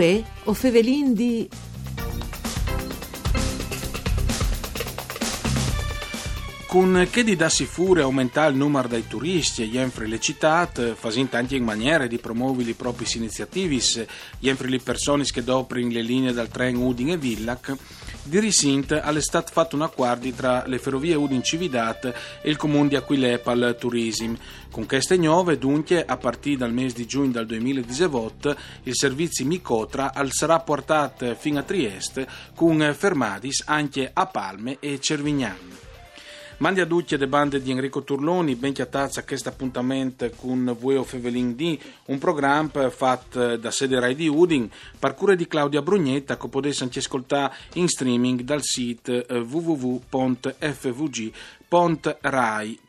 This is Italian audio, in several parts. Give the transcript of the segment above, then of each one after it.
Uè, o fevelin di... Con che di dassi fure aumentare il numero dei turisti e jenfri le città, fasin tanti in maniere di promuovere i propri iniziativi, jenfri le persone che doprin le linee dal treno Udin e Villac, di Risint all'estate fatto un accordo tra le ferrovie Udin Cividat e il comune di Aquilepa al Turism. Con queste nuove, dunque, a partire dal mese di giugno del 2018, il servizio Micotra sarà portato fino a Trieste con fermadis anche a Palme e Cervignano. Mandi a tutti le bande di Enrico Turloni, ben chiatazza questo appuntamento con Vueo Fevelin D, un programma fatto da sede Rai di Udin, parcure di Claudia Brugnetta, che potete anche ascoltare in streaming dal sito eh, www.fvg pontrai.it.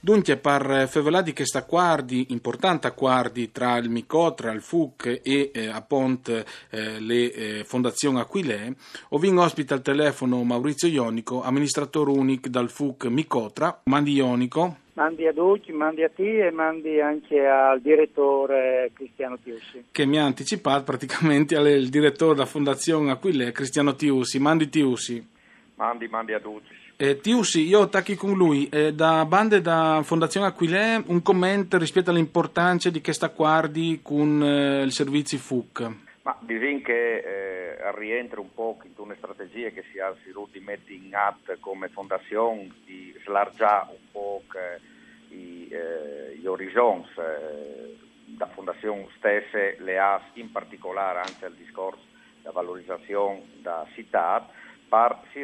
Dunque, per fevelare di questi accordi, importanti accordi tra il Micotra, il FUC e eh, a Pont eh, le eh, Fondazioni Aquilè, ho vinto ospite al telefono Maurizio Ionico, amministratore unico dal FUC Micotra. Mandi Ionico. Mandi a tutti, mandi a te e mandi anche al direttore Cristiano Tiussi. Che mi ha anticipato praticamente il direttore della Fondazione Aquilè, Cristiano Tiussi. Mandi Tiussi. Mandi, mandi a tutti. Eh, Tiussi, io attacchi con lui. Eh, da bande da Fondazione Aquilè, un commento rispetto all'importanza di questa accordi con eh, il servizio FUC. Ma bisogna che eh, rientra un po' in una strategia che si ha di mettere in atto come fondazione di slargiare un po' i, eh, gli orizzonti eh, da fondazione stesse, le ha in particolare anche al discorso della valorizzazione da città, per si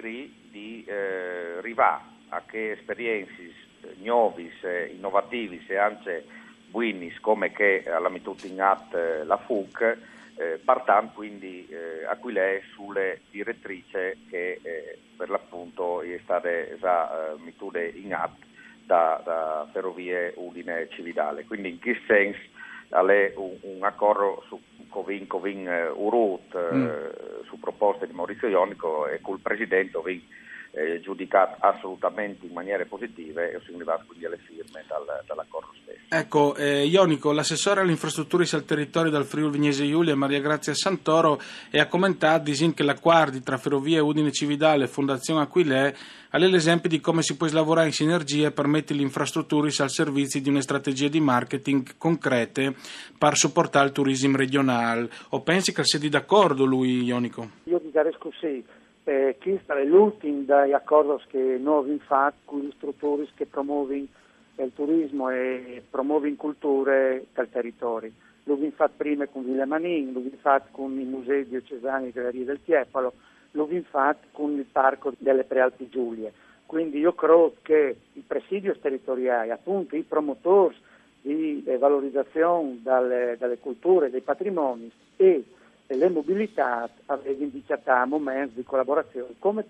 di eh, arrivare a che esperienze nuove, innovative e anche buonis come che alla mettuta in atto eh, la FUC, eh, partant quindi eh, Aquilè sulle direttrici che eh, per l'appunto è stata già eh, in atto da, da, Ferrovie Udine Cividale. Quindi in che senso è un, un accordo su Covin Covin eh, Urut eh, mm. su proposta di Maurizio Ionico e col Presidente Ovin eh, giudicato assolutamente in maniere positive e sono arrivati quindi alle firme dal, dall'accordo stesso. Ecco, eh, Ionico, l'assessore alle infrastrutture al territorio del Friuli Vignese Giulia, Maria Grazia Santoro, e ha commentato disin che l'accordo tra Ferrovie Udine Cividale e Fondazione Aquilè è l'esempio di come si può lavorare in sinergia per mettere le infrastrutture al servizio di una strategia di marketing concrete per supportare il turismo regionale. O pensi che sia d'accordo lui, Ionico? Io ti darei così eh, questo è l'ultimo degli accordi che noi fatto con gli istruttori che promuovono il turismo e promuovono culture del territorio. Abbiamo fatto prima con Villa Manin, abbiamo fatto con i musei diocesani della Ria del Tiepalo, lo abbiamo fatto con il Parco delle Prealpi Giulie. Quindi io credo che i presidi territoriali, appunto i promotori di eh, valorizzazione dalle, dalle culture, dei patrimoni e e le mobilità aveva indicato momenti di collaborazione come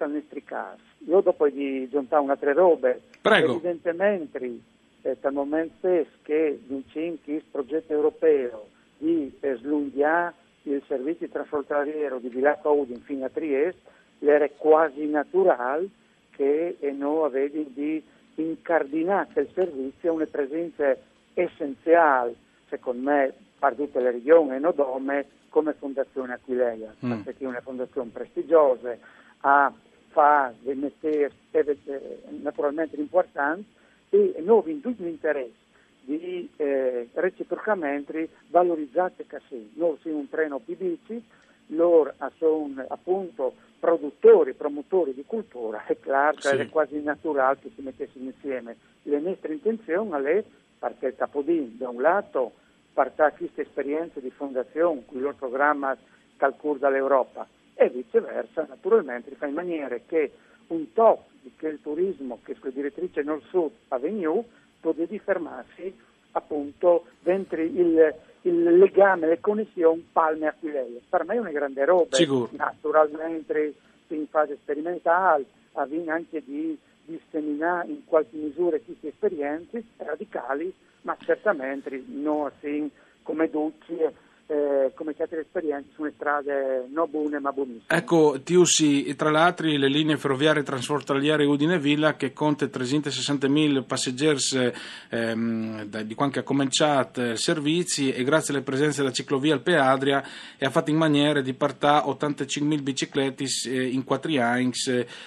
caso. Io dopo di aggiungere un'altra roba, Prego. evidentemente eh, dal momento che vincinchi il progetto europeo di eh, slunghiare il servizio trasfrontaliero di Villacco Udin fino a Trieste, era quasi naturale che eh, noi avevamo di incardinare il servizio a una presenza essenziale, secondo me, per tutte le regioni e Nodome, come Fondazione Aquileia, mm. perché è una fondazione prestigiosa, ha, fa dei mestieri eh, naturalmente importanti e noi abbiamo tutto l'interesse di eh, reciprocamente valorizzare così. Noi siamo un treno PBC, loro sono appunto produttori, promotori di cultura, è chiaro che sì. è quasi naturale che si mettessimo insieme. Le nostre intenzioni è perché il Capodin da un lato partà questa esperienza di fondazione, con il loro programma calcur dall'Europa e viceversa, naturalmente fa in maniera che un top di quel turismo che sulla direttrice nord-sud ha venuto potesse fermarsi appunto dentro il, il legame, le connessioni palme-aquileia. Per me è una grande roba, Sicuro. naturalmente in fase sperimentale, avviene anche di disseminare in qualche misura queste esperienze radicali ma certamente non come tutti eh, come altre esperienze su strade non buone ma buonissime. Ecco, Tiussi, tra l'altro le linee ferroviarie transfrontaliere Udine-Villa che conta 360.000 passeggeri ehm, di quando ha cominciato i servizi e grazie alle presenze della ciclovia Alpe Adria e ha fatto in maniera di partare 85.000 biciclette eh, in 4 anni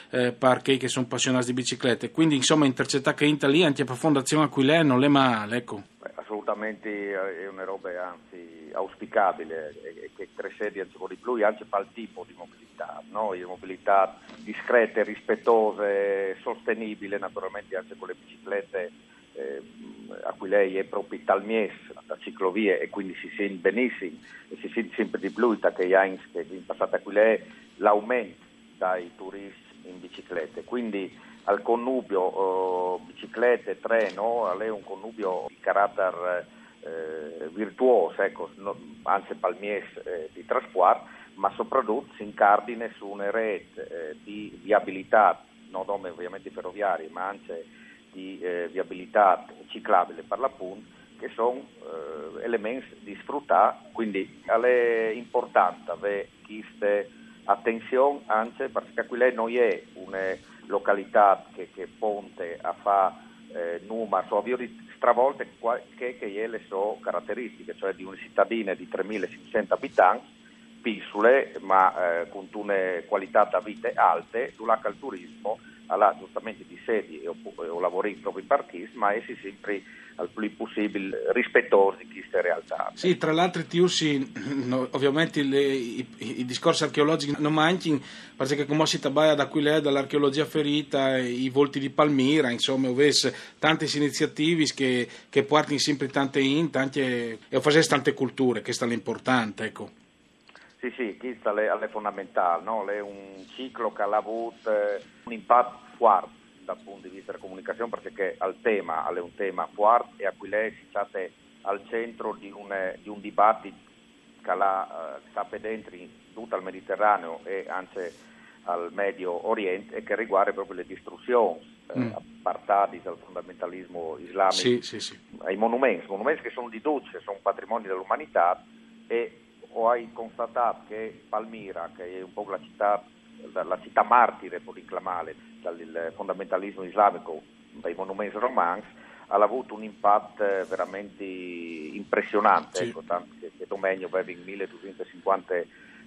eh, perché che sono appassionati di biciclette. Quindi insomma intercettare che in Italia anche per Fondazione Aquilè non è male, ecco. Beh, assolutamente è una roba anzi auspicabile e che precede ancora di più anche per il tipo di mobilità, no? di mobilità discrete, rispettose, sostenibile, naturalmente anche con le biciclette eh, a cui lei è proprio talmies da ciclovie e quindi si sente benissimo e si sente sempre di più che in passato a cui lei l'aumento dai turisti in biciclette, quindi al connubio eh, biciclette, treno, è un connubio di carattere eh, virtuoso, ecco, no, anzi palmies eh, di trasporto, ma soprattutto si incardine su una rete eh, di viabilità, non ovviamente ferroviarie, ma anche di eh, viabilità ciclabile per l'appunto, che sono eh, elementi di sfruttare, quindi è importante avere queste attenzione anche perché qui lei non è una località che, che ponte a fare eh, numero, so, stravolte che, che le sue caratteristiche, cioè di una cittadina di 3.500 abitanti, piccole ma eh, con una qualità da vita alte, durante il turismo alla giustamente di sedi o, o lavori proprio in parchis, ma essi sempre al più possibile rispettosi di queste realtà. Sì, tra l'altro Tiussi, no, ovviamente le, i, i, discorsi archeologici non mancano, perché come si tratta da qui lei, dall'archeologia ferita, i volti di Palmira, insomma, ovesse tante iniziative che, che portano sempre tante in, tante, e tante culture, che è l'importante, ecco. Sì, sì, questo è, fondamentale, no? è un ciclo che ha avuto eh, un impatto forte dal punto di vista della comunicazione perché il tema è un tema forte e a cui lei si state al centro di un, di un dibattito che la, uh, sta dentro in tutto il Mediterraneo e anche al Medio Oriente e che riguarda proprio le distruzioni eh, mm. appartate dal fondamentalismo islamico sì, sì, sì. ai monumenti, monumenti che sono di duce, sono patrimonio dell'umanità e ho hai constatato che Palmira, che è un po' la città, la città martire, può reclamare, dal fondamentalismo islamico, dai monumenti romani, ha avuto un impatto veramente impressionante, sì. ecco, tanto che, che domenica aveva 1250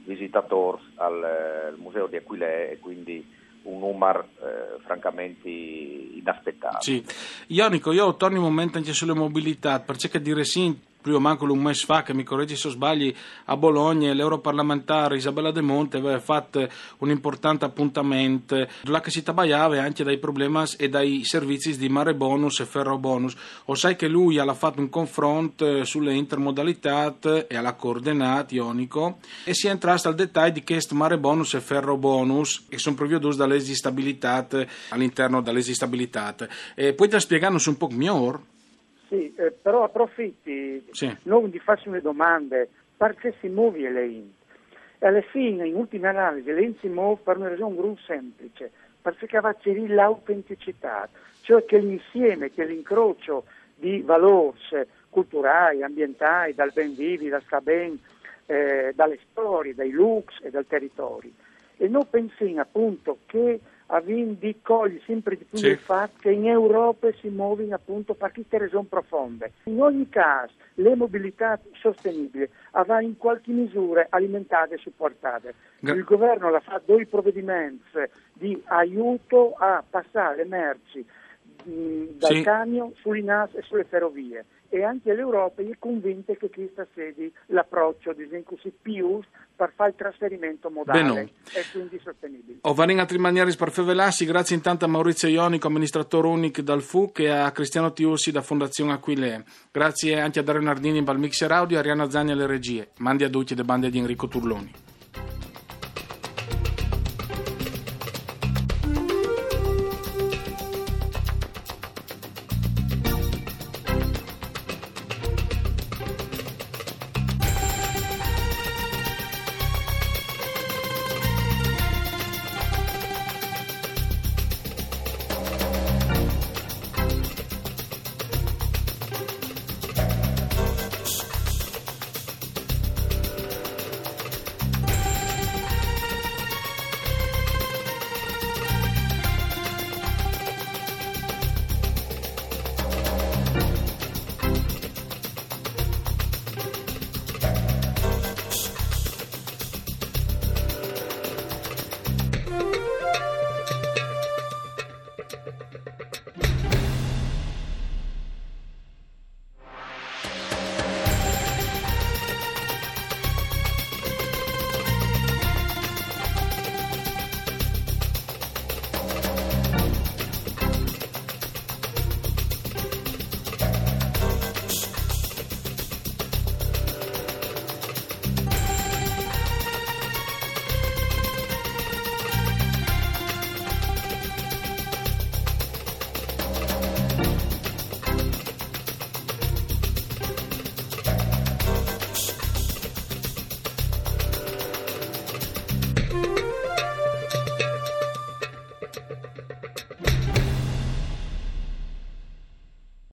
visitatori al, al, museo di Aquilè e quindi un numero eh, francamente inaspettato. Sì. Ionico, io torno un momento anche sulle mobilità, perché dire sì prima manco un mese fa, che mi correggi se sbagli, a Bologna l'europarlamentare Isabella De Monte aveva fatto un importante appuntamento là che si tabaiava anche dai problemi e dai servizi di mare bonus e ferro bonus. O sai che lui ha fatto un confronto sulle intermodalità e alla coordinata ionico e si è entrato al dettaglio di che mare bonus e ferro bonus che sono previsti dall'esistabilità all'interno dell'esistabilità. E poi un po' meglio sì, eh, però approfitti sì. non di farsi una domanda, perché si muove lei? E alla fine, in ultima analisi, lei si muove per una ragione molto semplice, perché va a l'autenticità, cioè che l'insieme, che l'incrocio di valori culturali, ambientali, dal ben vivi, dal sta ben, eh, dalle storie, dai looks e dal territorio. E noi pensiamo appunto che cogli sempre di più sì. il fatto che in Europa si muovono appunto queste ragioni profonde. In ogni caso le mobilità sostenibili avrà in qualche misura alimentate e supportate. Il governo ha fatto due provvedimenti di aiuto a passare merci mh, dal sì. camion sui NAS e sulle ferrovie e anche l'Europa è convinta che questa sia l'approccio diciamo così, più per fare il trasferimento modale Beno. e quindi sostenibile. O in altre maniere per grazie intanto a Maurizio Ionico, amministratore unico dal FUC e a Cristiano Tiussi da Fondazione Aquilea. Grazie anche a Dario Nardini per il mixer audio e Arianna Zagni alle regie. Mandi a tutti le bande di Enrico Turloni.